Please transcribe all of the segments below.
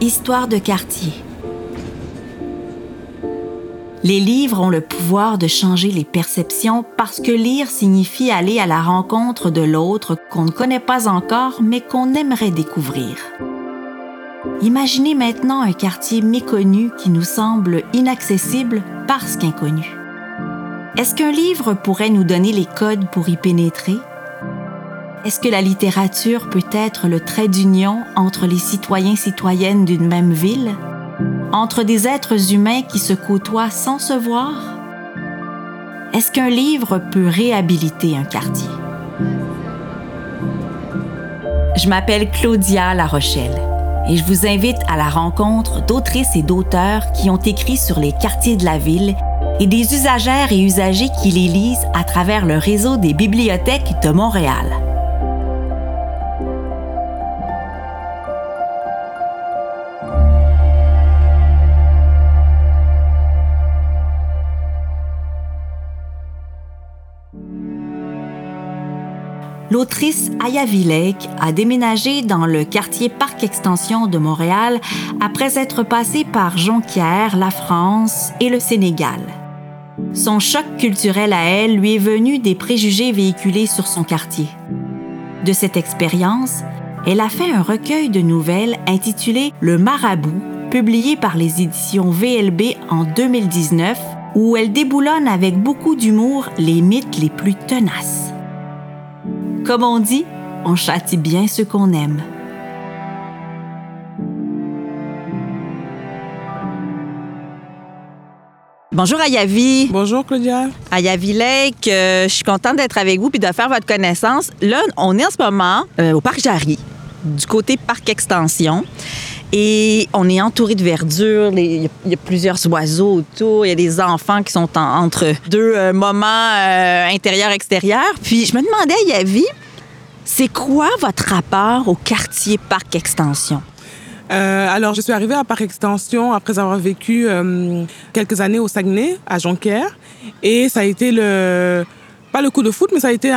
Histoire de quartier. Les livres ont le pouvoir de changer les perceptions parce que lire signifie aller à la rencontre de l'autre qu'on ne connaît pas encore mais qu'on aimerait découvrir. Imaginez maintenant un quartier méconnu qui nous semble inaccessible parce qu'inconnu. Est-ce qu'un livre pourrait nous donner les codes pour y pénétrer? Est-ce que la littérature peut être le trait d'union entre les citoyens citoyennes d'une même ville? Entre des êtres humains qui se côtoient sans se voir? Est-ce qu'un livre peut réhabiliter un quartier? Je m'appelle Claudia La Rochelle et je vous invite à la rencontre d'autrices et d'auteurs qui ont écrit sur les quartiers de la ville et des usagères et usagers qui les lisent à travers le réseau des bibliothèques de Montréal. L'autrice Aya Villek a déménagé dans le quartier Parc Extension de Montréal après être passée par Jonquière, la France et le Sénégal. Son choc culturel à elle lui est venu des préjugés véhiculés sur son quartier. De cette expérience, elle a fait un recueil de nouvelles intitulé Le Marabout, publié par les éditions VLB en 2019, où elle déboulonne avec beaucoup d'humour les mythes les plus tenaces. Comme on dit, on châtie bien ce qu'on aime. Bonjour Ayavi. Bonjour Claudia. Ayavi Lake, euh, je suis contente d'être avec vous puis de faire votre connaissance. Là, on est en ce moment euh, au Parc Jarry, du côté Parc Extension. Et on est entouré de verdure, il y, a plusieurs oiseaux autour, il y a des enfants qui sont entre deux euh, moments intérieur-extérieur. Puis je me demandais, Ayavi, c'est quoi votre rapport au quartier Parc Extension? Euh, alors, je suis arrivée à Parc Extension après avoir vécu euh, quelques années au Saguenay, à Jonquière. Et ça a été le, pas le coup de foot, mais ça a été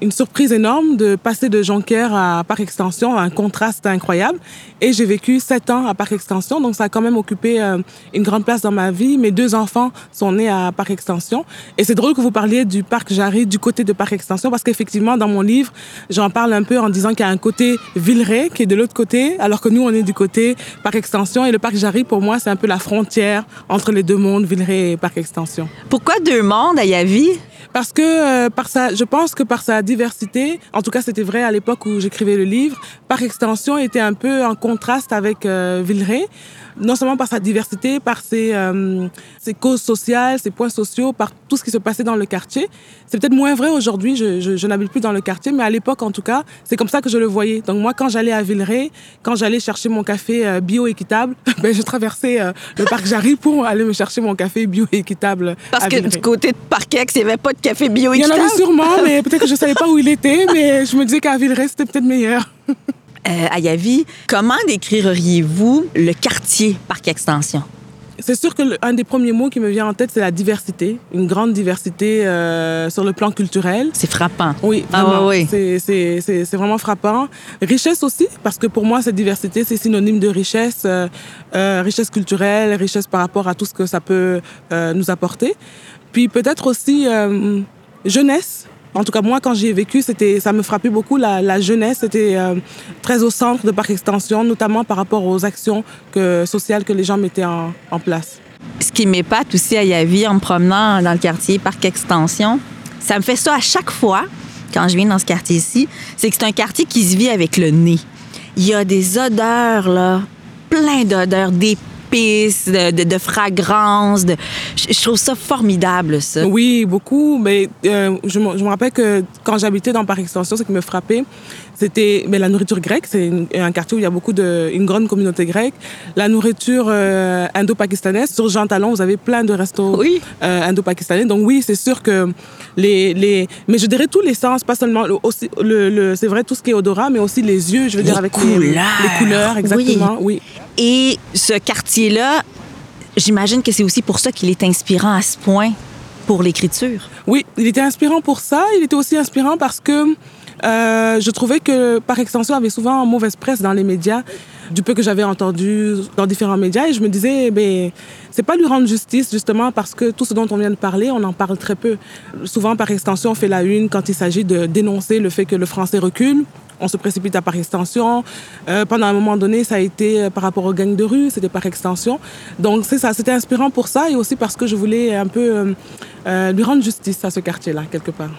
une surprise énorme de passer de Jonquière à Parc Extension, un contraste incroyable. Et j'ai vécu sept ans à Parc Extension, donc ça a quand même occupé euh, une grande place dans ma vie. Mes deux enfants sont nés à Parc Extension. Et c'est drôle que vous parliez du Parc Jarry du côté de Parc Extension, parce qu'effectivement, dans mon livre, j'en parle un peu en disant qu'il y a un côté Villeray qui est de l'autre côté, alors que nous, on est du côté Parc Extension. Et le Parc Jarry, pour moi, c'est un peu la frontière entre les deux mondes, Villeray et Parc Extension. Pourquoi deux mondes à Yavi? Parce que euh, je pense que par sa diversité, en tout cas c'était vrai à l'époque où j'écrivais le livre, par extension était un peu en contraste avec euh, Villeray non seulement par sa diversité, par ses, euh, ses causes sociales, ses points sociaux, par tout ce qui se passait dans le quartier. C'est peut-être moins vrai aujourd'hui, je, je, je n'habite plus dans le quartier, mais à l'époque, en tout cas, c'est comme ça que je le voyais. Donc moi, quand j'allais à Villeray, quand j'allais chercher mon café euh, bio-équitable, ben, je traversais euh, le parc Jarry pour aller me chercher mon café bio-équitable. Parce que du côté de Parquex, il n'y avait pas de café bio-équitable. Il y en avait sûrement, mais peut-être que je ne savais pas où il était, mais je me disais qu'à Villeray, c'était peut-être meilleur. euh, à Yavi, comment décririez-vous le quartier Parc Extension? C'est sûr que un des premiers mots qui me vient en tête, c'est la diversité, une grande diversité euh, sur le plan culturel. C'est frappant. Oui, Ah vraiment. oui, c'est vraiment frappant. Richesse aussi, parce que pour moi, cette diversité, c'est synonyme de richesse, euh, euh, richesse culturelle, richesse par rapport à tout ce que ça peut euh, nous apporter. Puis peut-être aussi euh, jeunesse. En tout cas, moi, quand j'y ai vécu, c'était, ça me frappait beaucoup. La, jeunesse était euh, très au centre de Parc Extension, notamment par rapport aux actions sociales que les gens mettaient en, place. Ce qui m'épate aussi à Yavi en me promenant dans le quartier Parc Extension, ça me fait ça à chaque fois quand je viens dans ce quartier-ci, c'est que c'est un quartier qui se vit avec le nez. Il y a des odeurs, là, plein d'odeurs, d'épices, de, de, de fragrances. De... Je, trouve ça formidable, ça. Oui, beaucoup. Mais euh, je, me, rappelle que quand j'habitais dans Paris Extension, ce qui me frappait, c'était mais la nourriture grecque. C'est un quartier où il y a beaucoup de, une grande communauté grecque. La nourriture euh, indo-pakistanaise. Sur Jean Talon, vous avez plein de restos Oui. euh, indo-pakistanais. Donc oui, c'est sûr que les, les, mais je dirais tous les sens, pas seulement le, aussi le, le- c'est vrai tout ce qui est odorat, mais aussi les yeux. Je veux Les dire avec couleurs. les, les couleurs, exactement. Oui. Et ce quartier-là, j'imagine que c'est aussi pour ça qu'il est inspirant à ce point pour l'écriture. Oui, il était inspirant pour ça. Il était aussi inspirant parce que Euh, je trouvais que, par extension, avait souvent mauvaise presse dans les médias, du peu que j'avais entendu dans différents médias, et je me disais, ben, c'est pas lui rendre justice, justement, parce que tout ce dont on vient de parler, on en parle très peu. Souvent, par extension, on fait la une quand il s'agit de dénoncer le fait que le français recule on se précipite à par extension. Euh, pendant un moment donné, ça a été euh, par rapport aux gangs de rue, c'était par extension. Donc c'est ça, c'était inspirant pour ça et aussi parce que je voulais un peu euh, lui rendre justice à ce quartier-là, quelque part.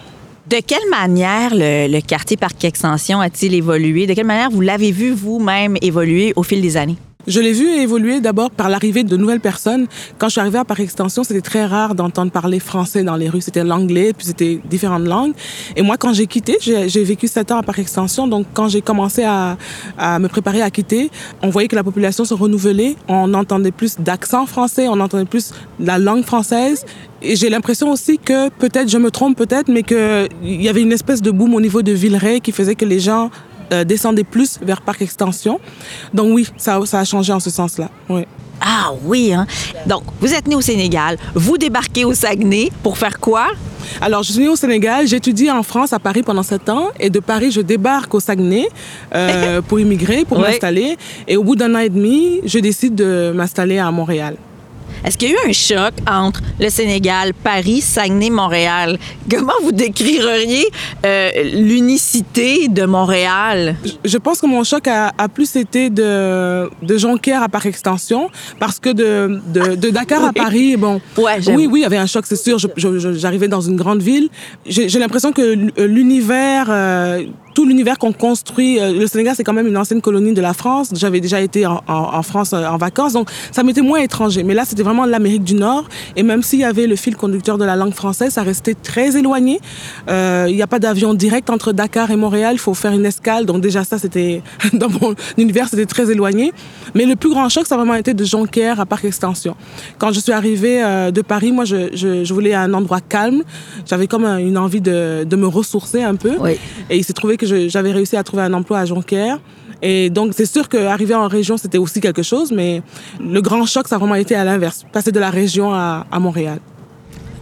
De quelle manière le, le quartier Parc Extension a-t-il évolué? De quelle manière vous l'avez vu vous-même évoluer au fil des années? Je l'ai vu évoluer d'abord par l'arrivée de nouvelles personnes. Quand je suis arrivée à Par Extension, c'était très rare d'entendre parler français dans les rues. C'était l'anglais, puis c'était différentes langues. Et moi, quand j'ai quitté, j'ai vécu sept ans à Par Extension. Donc, quand j'ai commencé à, à, me préparer à quitter, on voyait que la population se renouvelait. On entendait plus d'accent français, on entendait plus la langue française. Et j'ai l'impression aussi que, peut-être, je me trompe peut-être, mais qu'il y avait une espèce de boom au niveau de Villeray qui faisait que les gens euh, descendait plus vers Parc Extension. Donc oui, ça, ça a changé en ce sens-là. Oui. Ah oui, hein? Donc, vous êtes né au Sénégal, vous débarquez au Saguenay pour faire quoi? Alors, je suis née au Sénégal, j'étudie en France, à Paris pendant sept ans, et de Paris, je débarque au Saguenay euh, pour immigrer, pour ouais. m'installer. Et au bout d'un an et demi, je décide de m'installer à Montréal. Est-ce qu'il y a eu un choc entre le Sénégal, Paris, Saguenay, Montréal? Comment vous décririez euh, l'unicité de Montréal? Je pense que mon choc a, a plus été de, de Jonquière à par extension, parce que de, de, de Dakar oui. à Paris, bon, ouais, oui, oui, il y avait un choc, c'est sûr. J'arrivais dans une grande ville. J'ai l'impression que l'univers... Euh, tout l'univers qu'on construit. Euh, Le Sénégal, c'est quand même une ancienne colonie de la France. J'avais déjà été en, en, en, France euh, en vacances, donc ça m'était moins étranger. Mais là, c'était vraiment l'Amérique du Nord. Et même s'il y avait le fil conducteur de la langue française, ça restait très éloigné. Euh, il n'y a pas d'avion direct entre Dakar et Montréal. Il faut faire une escale. Donc déjà, ça, c'était dans mon univers, c'était très éloigné. Mais le plus grand choc, ça a vraiment été de Jonquière à Parc Extension. Quand je suis arrivée euh, de Paris, moi, je, je, je, voulais un endroit calme. J'avais comme une envie de, de, me ressourcer un peu. Oui. Et il s'est trouvé que j'avais réussi à trouver un emploi à Jonquière. Et donc, c'est sûr qu'arriver en région, c'était aussi quelque chose, mais le grand choc, ça a vraiment été à l'inverse, passer de la région à, à, Montréal.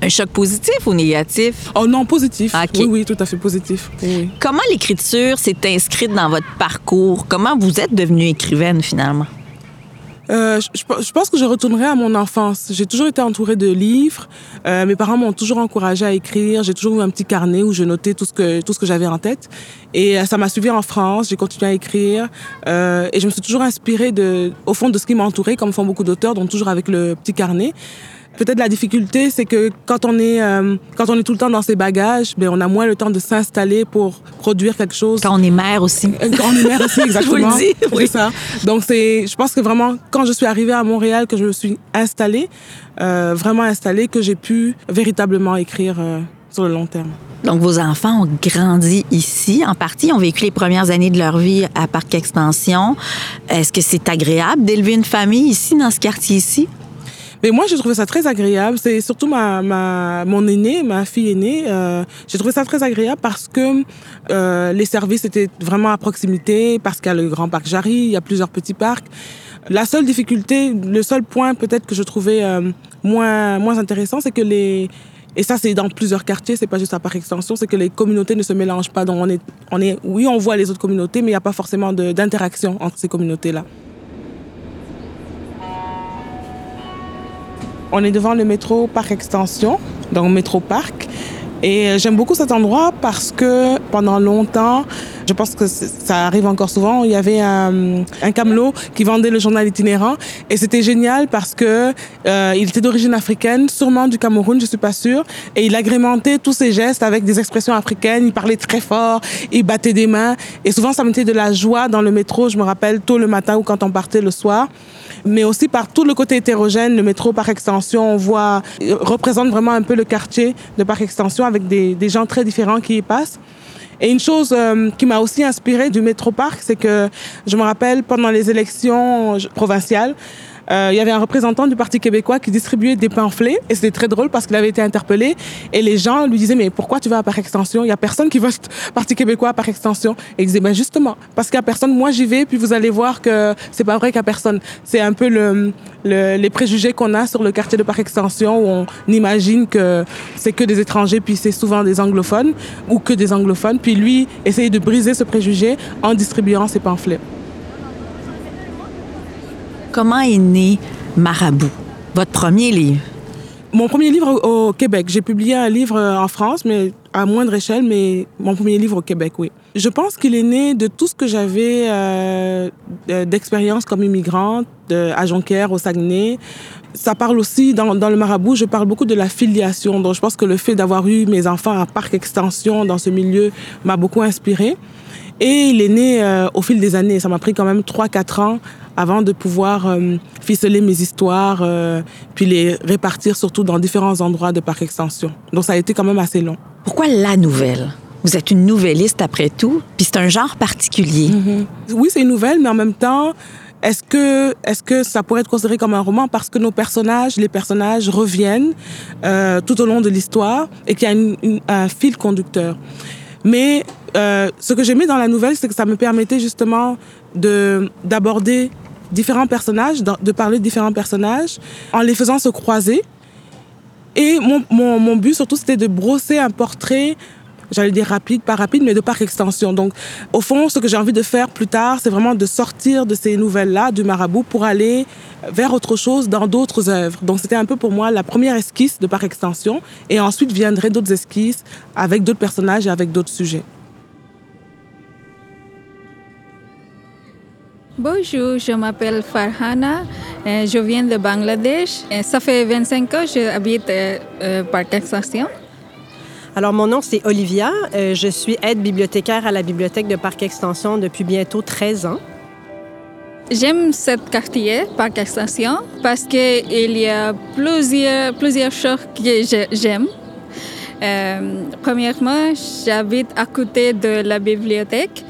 Un choc positif ou négatif? Oh non, positif. Okay. Oui, oui, tout à fait positif. Oui. Comment l'écriture s'est inscrite dans votre parcours? Comment vous êtes devenue écrivaine finalement? Euh, je, je, pense que je retournerai à mon enfance. J'ai toujours été entourée de livres. Euh, mes parents m'ont toujours encouragée à écrire. J'ai toujours eu un petit carnet où je notais tout ce que tout ce que j'avais en tête. Et euh, ça m'a suivi en France. J'ai continué à écrire euh, et je me suis toujours inspirée de, au fond, de ce qui m'entourait, comme font beaucoup d'auteurs, donc toujours avec le petit carnet. Peut-être la difficulté, c'est que quand on est euh, quand on est tout le temps dans ses bagages, ben on a moins le temps de s'installer pour produire quelque chose. Quand on est mère aussi. Quand on est mère aussi, exactement. je vous le dis. Oui. C'est ça. Donc c'est, je pense que vraiment quand je suis arrivée à Montréal, que je me suis installée, euh, vraiment installée, que j'ai pu véritablement écrire euh, sur le long terme. Donc, vos enfants ont grandi ici, en partie, ont vécu les premières années de leur vie à Parc Extension. Est-ce que c'est agréable d'élever une famille ici, dans ce quartier-ci? Mais moi, j'ai trouvé ça très agréable. C'est surtout ma, ma, mon aînée, ma fille aînée. Euh, j'ai trouvé ça très agréable parce que euh, les services étaient vraiment à proximité, parce qu'il y a le grand parc Jarry, il y a plusieurs petits parcs. La seule difficulté, le seul point peut-être que je trouvais euh, moins, moins intéressant, c'est que les, et ça, c'est dans plusieurs quartiers, c'est pas juste à par extension, c'est que les communautés ne se mélangent pas. Donc, on est, on est, oui, on voit les autres communautés, mais il n'y a pas forcément d'interaction entre ces communautés-là. On est devant le métro Parc Extension, donc métro Parc. Et j'aime beaucoup cet endroit parce que pendant longtemps, je pense que ça arrive encore souvent, il y avait un, un camelot qui vendait le journal itinérant. Et c'était génial parce que euh, il était d'origine africaine, sûrement du Cameroun, je suis pas sûre, et il agrémentait tous ses gestes avec des expressions africaines, il parlait très fort, il battait des mains. Et souvent ça mettait de la joie dans le métro, je me rappelle tôt le matin ou quand on partait le soir mais aussi par tout le côté hétérogène. Le métro par extension, on voit, représente vraiment un peu le quartier de par extension avec des, des gens très différents qui y passent. Et une chose euh, qui m'a aussi inspirée du métro parc, c'est que je me rappelle pendant les élections provinciales, euh, il y avait un représentant du Parti québécois qui distribuait des pamphlets et c'était très drôle parce qu'il avait été interpellé et les gens lui disaient mais pourquoi tu vas par extension? Il y a personne qui vote Parti québécois par extension. Et il disait ben justement parce qu'il y a personne. Moi j'y vais puis vous allez voir que c'est pas vrai qu'il y a personne. C'est un peu le, les préjugés qu'on a sur le quartier de par extension où on imagine que c'est que des étrangers puis c'est souvent des anglophones ou que des anglophones. Puis lui essayer de briser ce préjugé en distribuant ses pamphlets. Comment est né Marabout, votre premier livre? Mon premier livre au Québec. J'ai publié un livre en France, mais à moindre échelle, mais mon premier livre au Québec, oui. Je pense qu'il est né de tout ce que j'avais euh, d'expérience comme immigrante, à Jonquière, au Saguenay. Ça parle aussi, dans, le marabout, je parle beaucoup de la filiation. Donc, je pense que le fait d'avoir eu mes enfants à Parc Extension dans ce milieu m'a beaucoup inspiré. Et il est né euh, au fil des années. Ça m'a pris quand même 3-4 ans avant de pouvoir euh, ficeler mes histoires, euh, puis les répartir surtout dans différents endroits de Parc Extension. Donc ça a été quand même assez long. Pourquoi la nouvelle? Vous êtes une nouvelliste après tout, puis c'est un genre particulier. Mm-hmm. Oui, c'est une nouvelle, mais en même temps, est-ce que, est-ce que ça pourrait être considéré comme un roman parce que nos personnages, les personnages reviennent euh, tout au long de l'histoire et qu'il y a une, un fil conducteur? Mais euh, ce que j'aimais dans la nouvelle, c'est que ça me permettait justement de d'aborder différents personnages, de parler de différents personnages, en les faisant se croiser. Et mon, mon, but surtout, c'était de brosser un portrait j'allais dire rapide, pas rapide, mais de par extension. Donc, au fond, ce que j'ai envie de faire plus tard, c'est vraiment de sortir de ces nouvelles-là, du marabout, pour aller vers autre chose dans d'autres œuvres. Donc, c'était un peu pour moi la première esquisse de par extension. Et ensuite viendraient d'autres esquisses avec d'autres personnages et avec d'autres sujets. Bonjour, je m'appelle Farhana, euh, je viens de Bangladesh. Ça fait 25 ans que j'habite euh, euh, Parc Extension. Alors, mon nom, c'est Olivia. Euh, je suis aide bibliothécaire à la bibliothèque de Parc Extension depuis bientôt 13 ans. J'aime cette quartier, Parc Extension, parce qu'il y a plusieurs, plusieurs choses que j'aime. Euh, premièrement, j'habite à côté de la bibliothèque.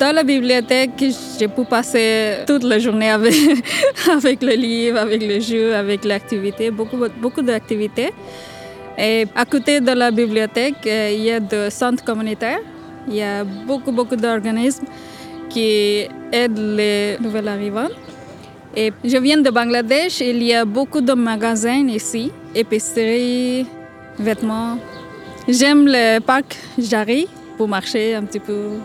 Dans la bibliothèque, je peux passer toute la journée avec, avec le livre, avec le jeu, avec l'activité, beaucoup, beaucoup d'activités. Et à côté de la bibliothèque, euh, il y a des centres communautaires. Il y a beaucoup, beaucoup d'organismes qui aident les nouvelles arrivants. Et je viens de Bangladesh. Il y a beaucoup de magasins ici, épiceries, vêtements. J'aime le parc Jarry pour marcher un petit peu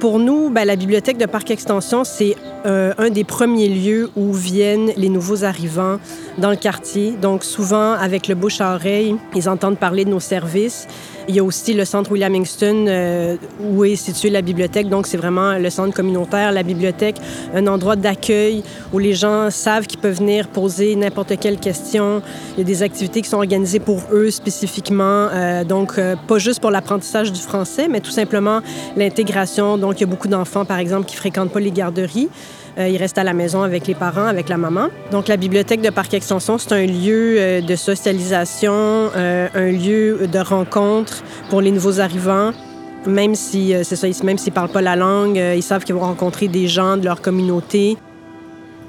pour nous, ben, la bibliothèque de Parc Extension, c'est euh, un des premiers lieux où viennent les nouveaux arrivants dans le quartier. Donc souvent, avec le bouche à oreille, ils entendent parler de nos services. Il y a aussi le centre William Hingston euh, où est située la bibliothèque. Donc, c'est vraiment le centre communautaire, la bibliothèque, un endroit d'accueil où les gens savent qu'ils peuvent venir poser n'importe quelle question. Il y a des activités qui sont organisées pour eux spécifiquement. Euh, donc, euh, pas juste pour l'apprentissage du français, mais tout simplement l'intégration. Donc, il y a beaucoup d'enfants, par exemple, qui fréquentent pas les garderies. Euh, il reste à la maison avec les parents, avec la maman. Donc, la bibliothèque de Parc Extension, c'est un lieu euh, de socialisation, euh, un lieu de rencontre pour les nouveaux arrivants. Même si, c'est ça, même s'ils parlent pas la langue, ils savent qu'ils vont rencontrer des gens de leur communauté.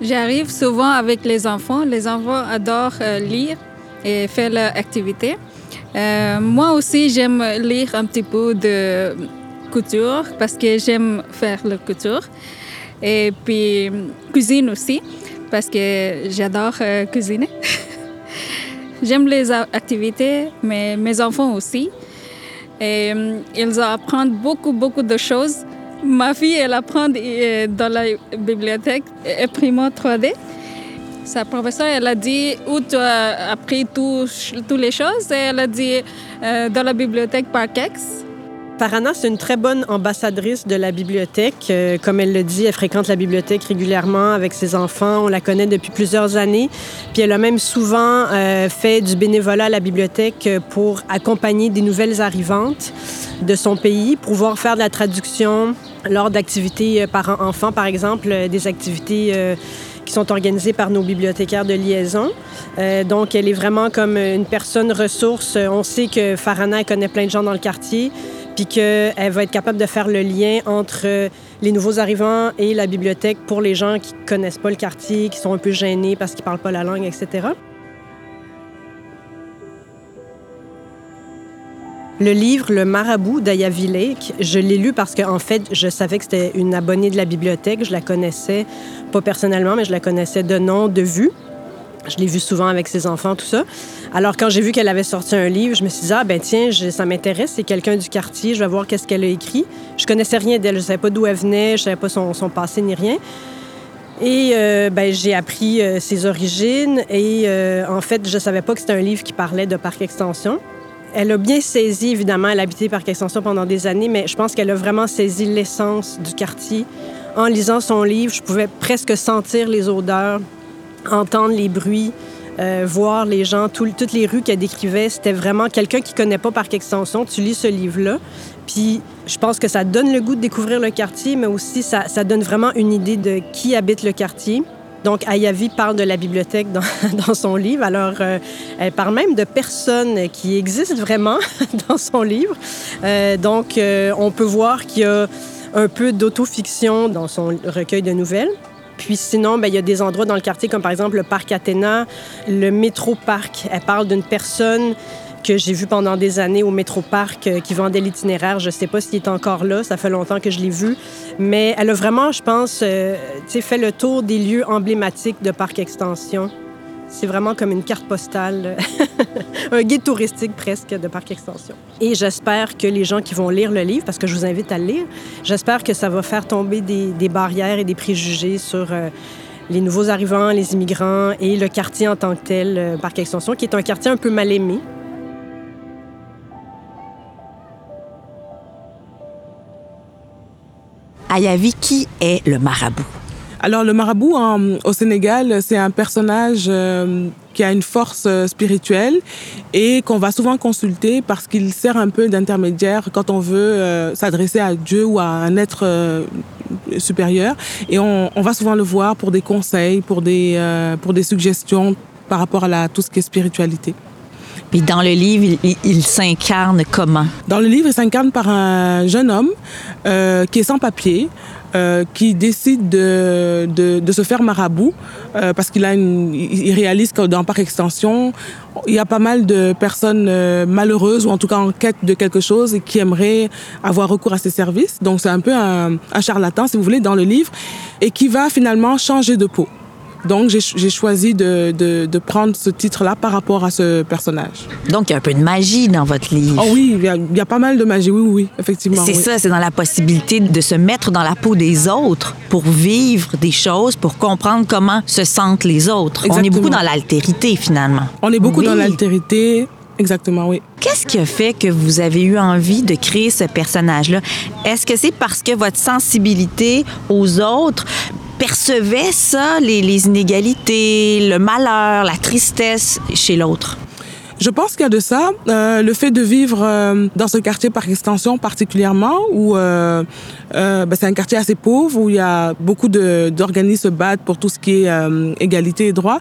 J'arrive souvent avec les enfants. Les enfants adorent lire et faire leur activité. moi aussi, j'aime lire un petit peu de couture parce que j'aime faire la couture. Et puis, cuisine aussi, parce que j'adore euh, cuisiner. J'aime les activités, mais mes enfants aussi. Et euh, ils apprennent beaucoup, beaucoup de choses. Ma fille, elle apprend euh, dans la bibliothèque imprimante 3D. Sa professeure, elle a dit où tu as appris toutes les choses? Et elle a dit dans la bibliothèque Parkex. Farana, c'est une très bonne ambassadrice de la bibliothèque. Euh, comme elle le dit, elle fréquente la bibliothèque régulièrement avec ses enfants. On la connaît depuis plusieurs années. Puis elle a même souvent euh, fait du bénévolat à la bibliothèque pour accompagner des nouvelles arrivantes de son pays, pouvoir faire de la traduction lors d'activités euh, parents-enfants, par exemple, des activités qui sont organisées par nos bibliothécaires de liaison. donc, elle est vraiment comme une personne ressource. On sait que Farana connaît plein de gens dans le quartier puis qu'elle va être capable de faire le lien entre les nouveaux arrivants et la bibliothèque pour les gens qui connaissent pas le quartier, qui sont un peu gênés parce qu'ils parlent pas la langue, etc. Le livre Le Marabout d'Ayavi Lake, je l'ai lu parce qu'en fait, je savais que c'était une abonnée de la bibliothèque. Je la connaissais, pas personnellement, mais je la connaissais de nom, de vue. Je l'ai vue souvent avec ses enfants, tout ça. Alors, quand j'ai vu qu'elle avait sorti un livre, je me suis dit, ah, ben tiens, ça m'intéresse, c'est quelqu'un du quartier, je vais voir qu'est-ce qu'elle a écrit. Je connaissais rien d'elle, je savais pas d'où elle venait, je savais pas son, passé ni rien. Et euh, ben, j'ai appris euh, ses origines et euh, en fait, je savais pas que c'était un livre qui parlait de parc extension. Elle a bien saisi, évidemment, elle a habité Parc Extension pendant des années, mais je pense qu'elle a vraiment saisi l'essence du quartier. En lisant son livre, je pouvais presque sentir les odeurs, entendre les bruits, euh, voir les gens, toutes les rues qu'elle décrivait. C'était vraiment quelqu'un qui connaît pas Parc Extension. Tu lis ce livre-là, puis je pense que ça donne le goût de découvrir le quartier, mais aussi ça, donne vraiment une idée de qui habite le quartier. Donc, Ayavi parle de la bibliothèque dans, son livre. Alors, euh, elle parle même de personnes qui existent vraiment dans son livre. Euh, donc, on peut voir qu'il y a un peu d'autofiction dans son recueil de nouvelles. Puis sinon, ben, il y a des endroits dans le quartier, comme par exemple le parc Athéna, le métro parc. Elle parle d'une personne que j'ai vu pendant des années au Métro Parc euh, qui vendait l'itinéraire. Je ne sais pas s'il est encore là, ça fait longtemps que je l'ai vu. Mais elle a vraiment, je pense, euh, fait le tour des lieux emblématiques de Parc Extension. C'est vraiment comme une carte postale, un guide touristique presque de Parc Extension. Et j'espère que les gens qui vont lire le livre, parce que je vous invite à le lire, j'espère que ça va faire tomber des, barrières et des préjugés sur euh, les nouveaux arrivants, les immigrants et le quartier en tant que tel, Parc Extension, qui est un quartier un peu mal aimé. Ayavi, qui est le marabout? Alors le marabout au Sénégal, c'est un personnage euh, qui a une force euh, spirituelle et qu'on va souvent consulter parce qu'il sert un peu d'intermédiaire quand on veut euh, s'adresser à Dieu ou à un être supérieur. Et on, va souvent le voir pour des conseils, pour des, pour des suggestions par rapport à tout ce qui est spiritualité. Puis dans le livre, il, s'incarne comment? Dans le livre, il s'incarne par un jeune homme euh, qui est sans papier, euh, qui décide de, de, se faire marabout euh, parce qu'il a il réalise que dans Parc Extension, il y a pas mal de personnes malheureuses ou en tout cas en quête de quelque chose et qui aimeraient avoir recours à ses services. Donc c'est un peu un, un charlatan, si vous voulez, dans le livre, et qui va finalement changer de peau. Donc, j'ai choisi de, de, prendre ce titre-là par rapport à ce personnage. Donc, il y a un peu de magie dans votre livre. Oh oui, il y, a, pas mal de magie, oui, oui, effectivement. C'est ça, c'est dans la possibilité de se mettre dans la peau des autres pour vivre des choses, pour comprendre comment se sentent les autres. On est beaucoup dans l'altérité, finalement. On est beaucoup dans l'altérité. Exactement, oui. Qu'est-ce qui a fait que vous avez eu envie de créer ce personnage-là? Est-ce que c'est parce que votre sensibilité aux autres percevait ça, les, inégalités, le malheur, la tristesse chez l'autre? Je pense qu'il y a de ça. Euh, le fait de vivre euh, dans ce quartier par extension particulièrement, où euh, ben, c'est un quartier assez pauvre, où il y a beaucoup d'organismes se battent pour tout ce qui est égalité et droit.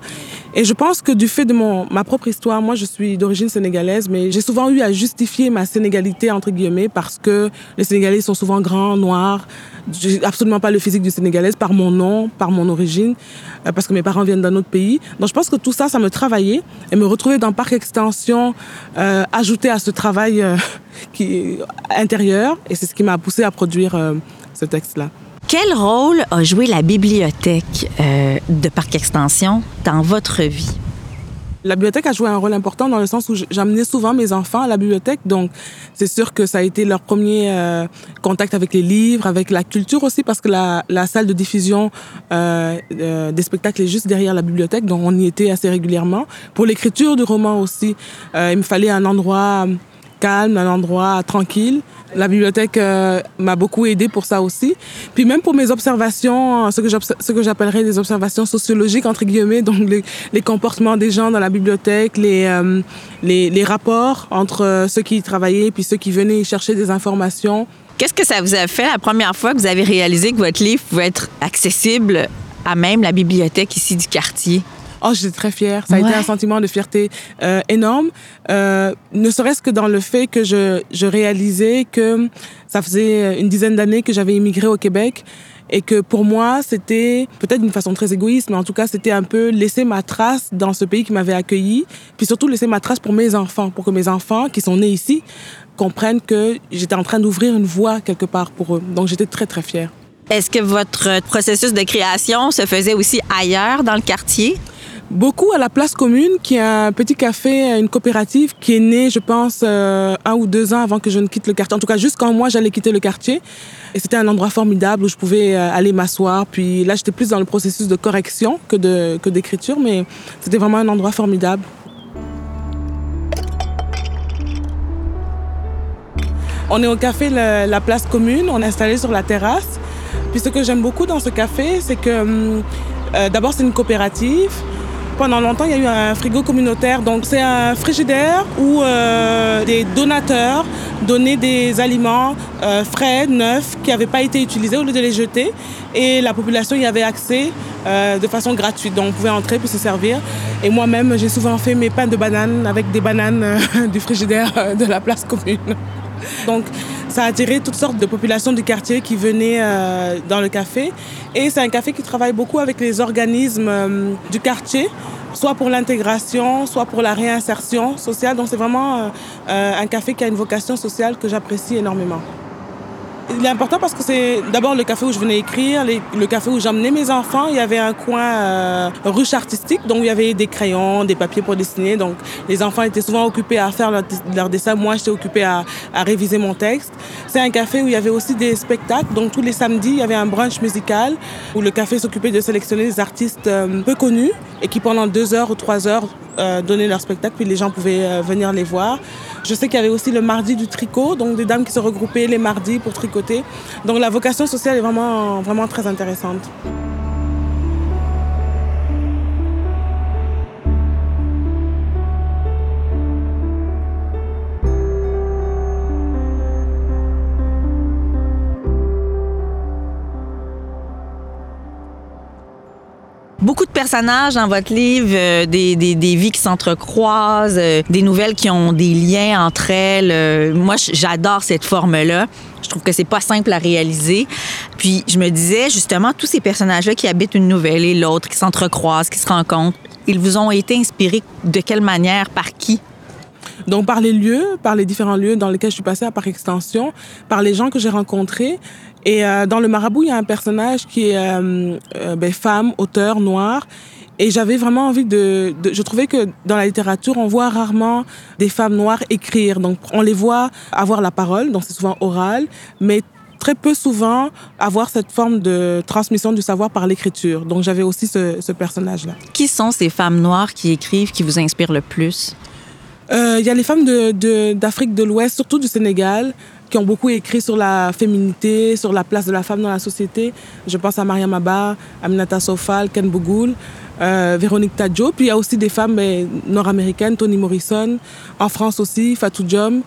Et je pense que du fait de mon, ma propre histoire, moi je suis d'origine sénégalaise, mais j'ai souvent eu à justifier ma sénégalité, entre guillemets, parce que les Sénégalais sont souvent grands, noirs. J'ai absolument pas le physique du Sénégalais par mon nom, par mon origine, parce que mes parents viennent d'un autre pays. Donc je pense que tout ça, ça me travaillait. Et me retrouver dans Parc Extension, euh, ajouté à ce travail euh, qui intérieur, et c'est ce qui m'a poussé à produire euh, ce texte-là. Quel rôle a joué la bibliothèque de Parc Extension dans votre vie? La bibliothèque a joué un rôle important dans le sens où j'amenais souvent mes enfants à la bibliothèque, donc c'est sûr que ça a été leur premier euh, contact avec les livres, avec la culture aussi, parce que la, la salle de diffusion euh, euh des spectacles est juste derrière la bibliothèque, donc on y était assez régulièrement. Pour l'écriture du roman aussi, euh, il me fallait un endroit calme, un endroit tranquille. La bibliothèque euh, m'a beaucoup aidé pour ça aussi. Puis même pour mes observations, ce que, ce que j'appellerais des observations sociologiques, entre guillemets, donc les, comportements des gens dans la bibliothèque, les, euh, rapports entre euh, ceux qui y travaillaient puis ceux qui venaient chercher des informations. Qu'est-ce que ça vous a fait la première fois que vous avez réalisé que votre livre pouvait être accessible à même la bibliothèque ici du quartier? Oh, j'étais très fière. Ça a été un sentiment de fierté euh, énorme, euh, ne serait-ce que dans le fait que je, je réalisais que ça faisait une dizaine d'années que j'avais immigré au Québec et que pour moi, c'était peut-être d'une façon très égoïste, mais en tout cas, c'était un peu laisser ma trace dans ce pays qui m'avait accueilli, puis surtout laisser ma trace pour mes enfants, pour que mes enfants qui sont nés ici comprennent que j'étais en train d'ouvrir une voie quelque part pour eux. Donc j'étais très très fière. Est-ce que votre processus de création se faisait aussi ailleurs dans le quartier? Beaucoup à la place commune, qui est un petit café, une coopérative qui est née, je pense, euh, un ou deux ans avant que je ne quitte le quartier. En tout cas, juste quand moi j'allais quitter le quartier. Et c'était un endroit formidable où je pouvais euh, aller m'asseoir. Puis là, j'étais plus dans le processus de correction que d'écriture, mais c'était vraiment un endroit formidable. On est au café La Place Commune, on est installé sur la terrasse. Puis ce que j'aime beaucoup dans ce café, c'est que hum, euh, d'abord c'est une coopérative. Pendant longtemps, il y a eu un frigo communautaire. Donc c'est un frigidaire où euh, des donateurs donnaient des aliments euh, frais, neufs, qui n'avaient pas été utilisés au lieu de les jeter. Et la population y avait accès euh, de façon gratuite. Donc on pouvait entrer puis se servir. Et moi-même, j'ai souvent fait mes pains de bananes avec des bananes du frigidaire de la place commune. Donc, ça a attiré toutes sortes de populations du quartier qui venaient euh, dans le café. Et c'est un café qui travaille beaucoup avec les organismes euh, du quartier, soit pour l'intégration, soit pour la réinsertion sociale. Donc, c'est vraiment euh, un café qui a une vocation sociale que j'apprécie énormément. Il est important parce que c'est d'abord le café où je venais écrire, le café où j'emmenais mes enfants. Il y avait un coin euh, ruche artistique, donc il y avait des crayons, des papiers pour dessiner. Donc les enfants étaient souvent occupés à faire leur, dessin. Moi, j'étais occupée à, réviser mon texte. C'est un café où il y avait aussi des spectacles. Donc tous les samedis, il y avait un brunch musical où le café s'occupait de sélectionner des artistes euh, peu connus et qui pendant deux heures ou trois heures euh, donnaient leur spectacle, puis les gens pouvaient venir les voir. Je sais qu'il y avait aussi le mardi du tricot, donc des dames qui se regroupaient les mardis pour tricoter. Donc la vocation sociale est vraiment, vraiment très intéressante. Beaucoup de personnages dans votre livre, euh, des, vies qui s'entrecroisent, euh, des nouvelles qui ont des liens entre elles. Euh, moi, j'adore cette forme-là. Je trouve que c'est pas simple à réaliser. Puis je me disais justement, tous ces personnages-là qui habitent une nouvelle et l'autre, qui s'entrecroisent, qui se rencontrent, ils vous ont été inspirés de quelle manière, par qui? Donc par les lieux, par les différents lieux dans lesquels je suis passée, par extension, par les gens que j'ai rencontrés. Et euh, dans le marabout, il y a un personnage qui est euh, euh, ben, femme, auteur, noire. Et j'avais vraiment envie de, de... Je trouvais que dans la littérature, on voit rarement des femmes noires écrire. Donc on les voit avoir la parole, donc c'est souvent oral, mais très peu souvent avoir cette forme de transmission du savoir par l'écriture. Donc j'avais aussi ce, ce personnage-là. Qui sont ces femmes noires qui écrivent, qui vous inspirent le plus? Euh, Il y a les femmes d'Afrique de, d'Afrique de l'Ouest, surtout du Sénégal, qui ont beaucoup écrit sur la féminité, sur la place de la femme dans la société. Je pense à Mariam Abba, Aminata Sofal, Ken Bougoul, euh, Véronique Tadjo. Puis il y a aussi des femmes ben, nord-américaines, Toni Morrison, en France aussi, Fatou Diom.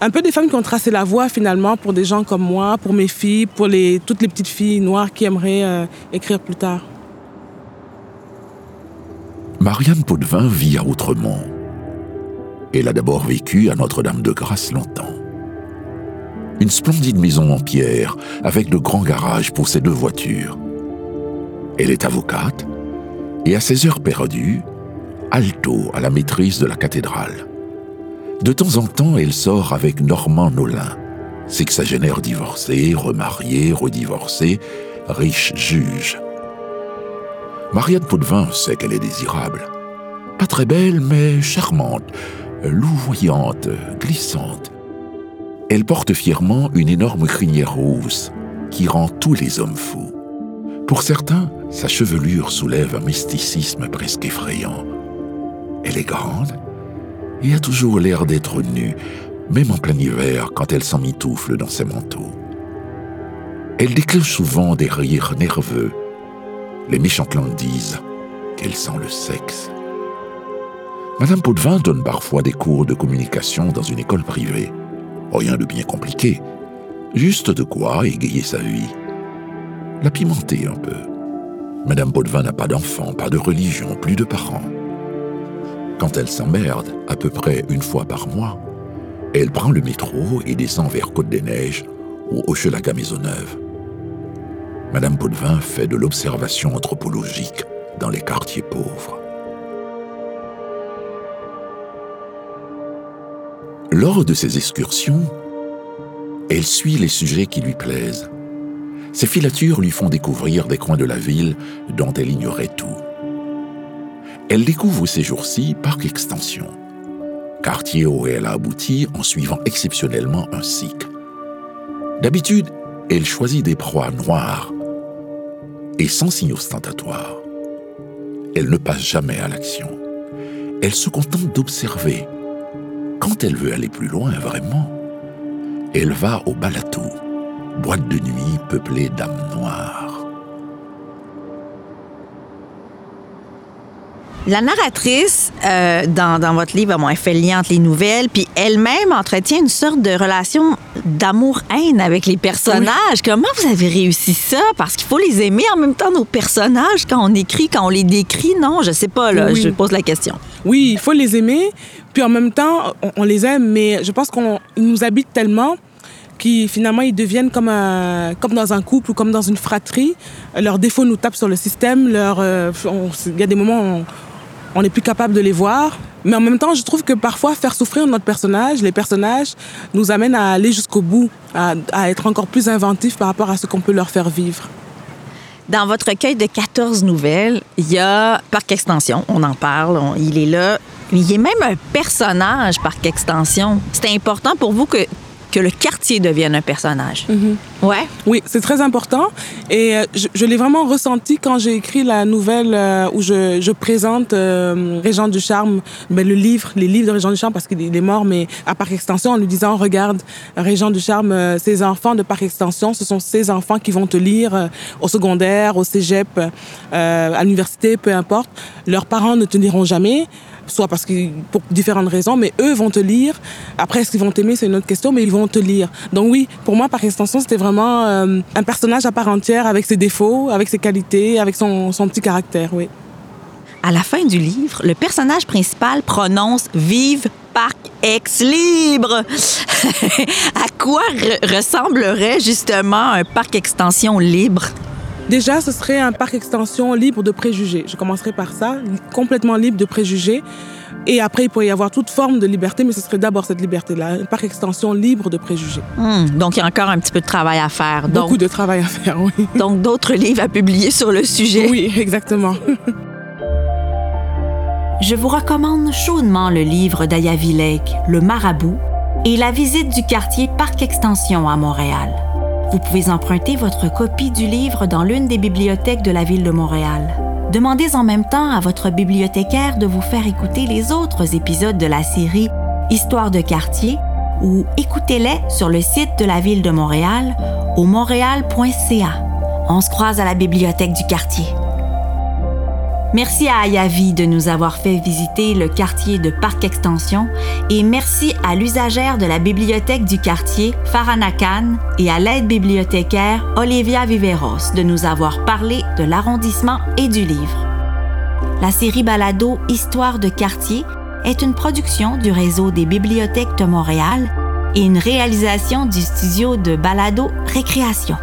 Un peu des femmes qui ont tracé la voie finalement pour des gens comme moi, pour mes filles, pour toutes les petites filles noires qui aimeraient euh, écrire plus tard. Marianne Potvin vit à Outremont. Elle a d'abord vécu à Notre-Dame-de-Grâce longtemps. Une splendide maison en pierre avec de grands garages pour ses deux voitures. Elle est avocate et à ses heures perdues, alto à la maîtrise de la cathédrale. De temps en temps, elle sort avec Normand Nolin, sexagénaire divorcé, remarié, redivorcé, riche juge. Marianne Potvin sait qu'elle est désirable. Pas très belle, mais charmante, louvoyante, glissante. Elle porte fièrement une énorme crinière rousse qui rend tous les hommes fous. Pour certains, sa chevelure soulève un mysticisme presque effrayant. Elle est grande et a toujours l'air d'être nue, même en plein hiver quand elle s'emmitoufle dans ses manteaux. Elle déclenche souvent des rires nerveux. Les méchantes disent qu'elle sent le sexe. Madame Potvin donne parfois des cours de communication dans une école privée. Rien de bien compliqué, juste de quoi égayer sa vie. La pimenter un peu. Madame Potvin n'a pas d'enfants, pas de religion, plus de parents. Quand elle s'emmerde, à peu près une fois par mois, elle prend le métro et descend vers Côte-des-Neiges ou Hochelaga Maisonneuve. Madame Potvin fait de l'observation anthropologique dans les quartiers pauvres. Lors de ces excursions, elle suit les sujets qui lui plaisent. Ses filatures lui font découvrir des coins de la ville dont elle ignorait tout. Elle découvre ces jours-ci Parc Extension, quartier où elle a abouti en suivant exceptionnellement un cycle. D'habitude, elle choisit des proies noires et sans signe ostentatoire. Elle ne passe jamais à l'action. Elle se contente d'observer. Quand elle veut aller plus loin, vraiment, elle va au Balatou, boîte de nuit peuplée d'âmes noires. La narratrice, euh, dans, dans, votre livre, bon, elle fait le lien entre les nouvelles, puis elle-même entretient une sorte de relation d'amour-haine avec les personnages. Oui. Comment vous avez réussi ça? Parce qu'il faut les aimer en même temps, nos personnages, quand on écrit, quand on les décrit. Non, je sais pas, là, oui. je pose la question. Oui, il faut les aimer, puis en même temps, on, on les aime, mais je pense qu'ils nous habitent tellement qui finalement ils deviennent comme, un, comme dans un couple ou comme dans une fratrie. Leurs défauts nous tapent sur le système. Leur, euh, il y a des moments où on, on n'est plus capable de les voir. Mais en même temps, je trouve que parfois, faire souffrir notre personnage, les personnages, nous amène à aller jusqu'au bout, à, être encore plus inventifs par rapport à ce qu'on peut leur faire vivre. Dans votre recueil de 14 nouvelles, il y a Parc Extension, on en parle, il est là. Il y a même un personnage Parc Extension. C'est important pour vous que, que le quartier devienne un personnage. Mm -hmm. Ouais. Oui, c'est très important. Et euh, je, je l'ai vraiment ressenti quand j'ai écrit la nouvelle euh, où je, je présente euh, Régent du Charme, ben, le livre, les livres de Régent du Charme, parce qu'il est mort, mais à Parc Extension, en lui disant, regarde, Régent du Charme, euh, ces enfants de Parc Extension, ce sont ces enfants qui vont te lire euh, au secondaire, au cégep, euh, à l'université, peu importe. Leurs parents ne te liront jamais soit parce que pour différentes raisons, mais eux vont te lire. Après, est-ce qu'ils vont t'aimer, c'est une autre question, mais ils vont te lire. Donc oui, pour moi, par extension, c'était vraiment euh, un personnage à part entière avec ses défauts, avec ses qualités, avec son, son petit caractère, oui. À la fin du livre, le personnage principal prononce Vive Parc Ex Libre. à quoi re ressemblerait justement un parc extension libre? Déjà, ce serait un parc extension libre de préjugés. Je commencerai par ça, complètement libre de préjugés. Et après, il pourrait y avoir toute forme de liberté, mais ce serait d'abord cette liberté-là, un parc extension libre de préjugés. Mmh, donc, il y a encore un petit peu de travail à faire. Beaucoup donc, de travail à faire, oui. Donc, d'autres livres à publier sur le sujet. Oui, exactement. Je vous recommande chaudement le livre d'Aya Villek, Le Marabout, et la visite du quartier Parc Extension à Montréal. Vous pouvez emprunter votre copie du livre dans l'une des bibliothèques de la ville de Montréal. Demandez en même temps à votre bibliothécaire de vous faire écouter les autres épisodes de la série Histoire de quartier ou écoutez-les sur le site de la ville de Montréal au montréal.ca. On se croise à la bibliothèque du quartier. Merci à Ayavi de nous avoir fait visiter le quartier de Parc Extension et merci à l'usagère de la bibliothèque du quartier, Farana Khan, et à l'aide bibliothécaire Olivia Viveros de nous avoir parlé de l'arrondissement et du livre. La série Balado Histoire de quartier est une production du réseau des bibliothèques de Montréal et une réalisation du studio de Balado Récréation.